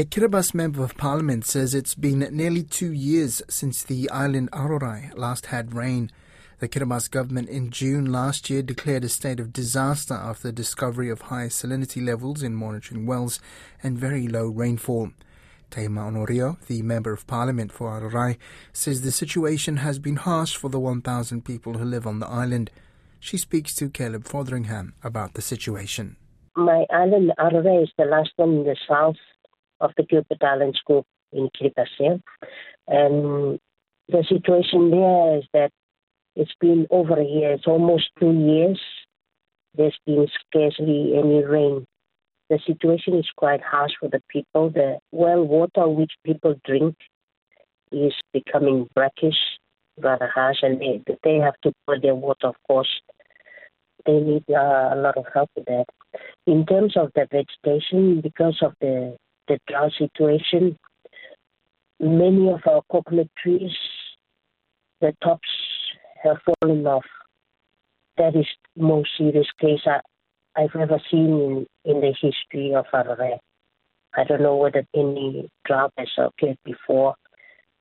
A Kiribati Member of Parliament says it's been nearly two years since the island Arorae last had rain. The Kiribati government in June last year declared a state of disaster after the discovery of high salinity levels in monitoring wells and very low rainfall. Teima Onorio, the Member of Parliament for Arorae, says the situation has been harsh for the 1,000 people who live on the island. She speaks to Caleb Fotheringham about the situation. My island, Arorae, is the last one in the south of the Gilbert Islands group in Kiribati. And the situation there is that it's been over a year, it's almost two years. There's been scarcely any rain. The situation is quite harsh for the people. The well water which people drink is becoming brackish, rather harsh, and they, they have to pour their water, of course. They need uh, a lot of help with that. In terms of the vegetation, because of the the drought situation. Many of our coconut trees, the tops have fallen off. That is the most serious case I, I've ever seen in, in the history of Arorae. I don't know whether any drought has occurred before,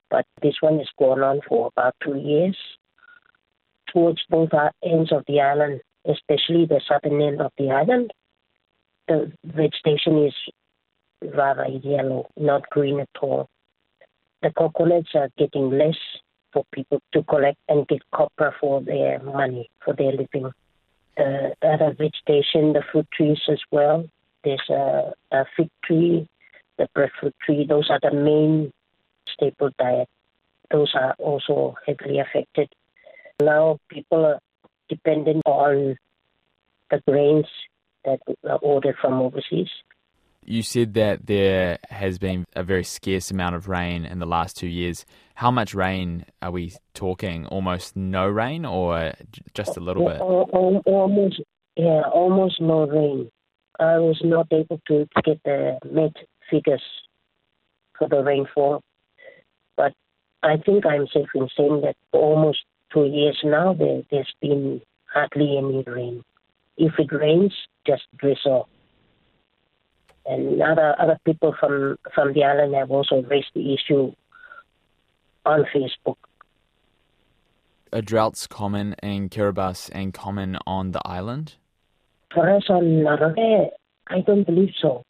but this one has gone on for about two years. Towards both ends of the island, especially the southern end of the island, the vegetation is rather yellow, not green at all. The coconuts are getting less for people to collect and get copra for their money, for their living. The other vegetation, the fruit trees as well. There's a, a fig tree, the breadfruit tree. Those are the main staple diet. Those are also heavily affected. Now people are dependent on the grains that are ordered from overseas. You said that there has been a very scarce amount of rain in the last two years. How much rain are we talking? Almost no rain, or just a little bit? Almost, yeah, almost no rain. I was not able to get the net figures for the rainfall, but I think I'm safe in saying that almost two years now there, there's been hardly any rain. If it rains, just drizzle and other other people from from the island have also raised the issue on Facebook. Are droughts common in Kiribati and common on the island? For us on Narare, I don't believe so.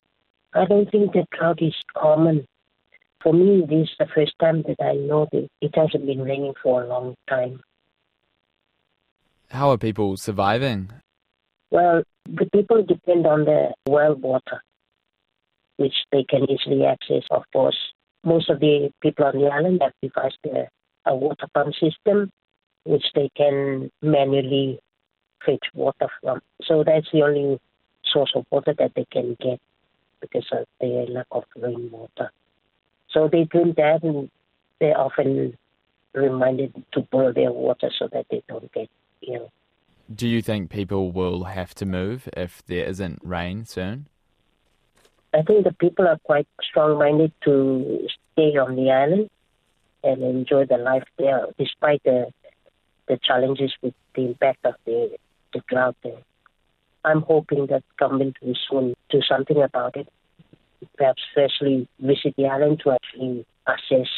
I don't think that drought is common. For me, this is the first time that I know that it hasn't been raining for a long time. How are people surviving? Well, the people depend on the well water which they can easily access, of course. Most of the people on the island have devised a water pump system, which they can manually fetch water from. So that's the only source of water that they can get because of the lack of rainwater. So they drink that and they're often reminded to boil their water so that they don't get ill. Do you think people will have to move if there isn't rain soon? I think the people are quite strong-minded to stay on the island and enjoy the life there, despite the the challenges with the impact of the the drought there. I'm hoping that government will soon do something about it. Perhaps firstly visit the island to actually assess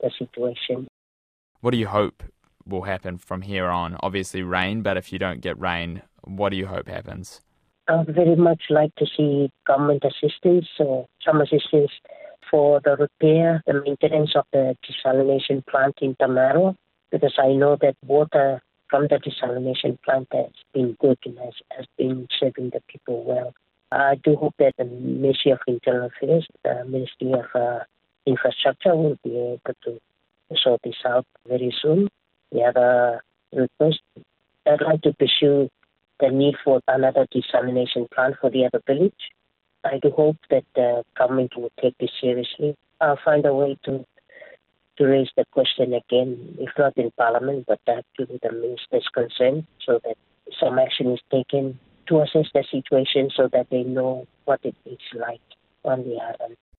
the situation. What do you hope will happen from here on? Obviously rain, but if you don't get rain, what do you hope happens? I would very much like to see government assistance or some assistance for the repair, the maintenance of the desalination plant in Tamarua, because I know that water from the desalination plant has been good and has, has been serving the people well. I do hope that the Ministry of Internal Affairs, the Ministry of uh, Infrastructure will be able to sort this out very soon. The other request, I'd like to pursue the need for another desalination plant for the other village. I do hope that the government will take this seriously. I'll find a way to to raise the question again, if not in Parliament, but to the ministers concerned, so that some action is taken to assess the situation so that they know what it is like on the island.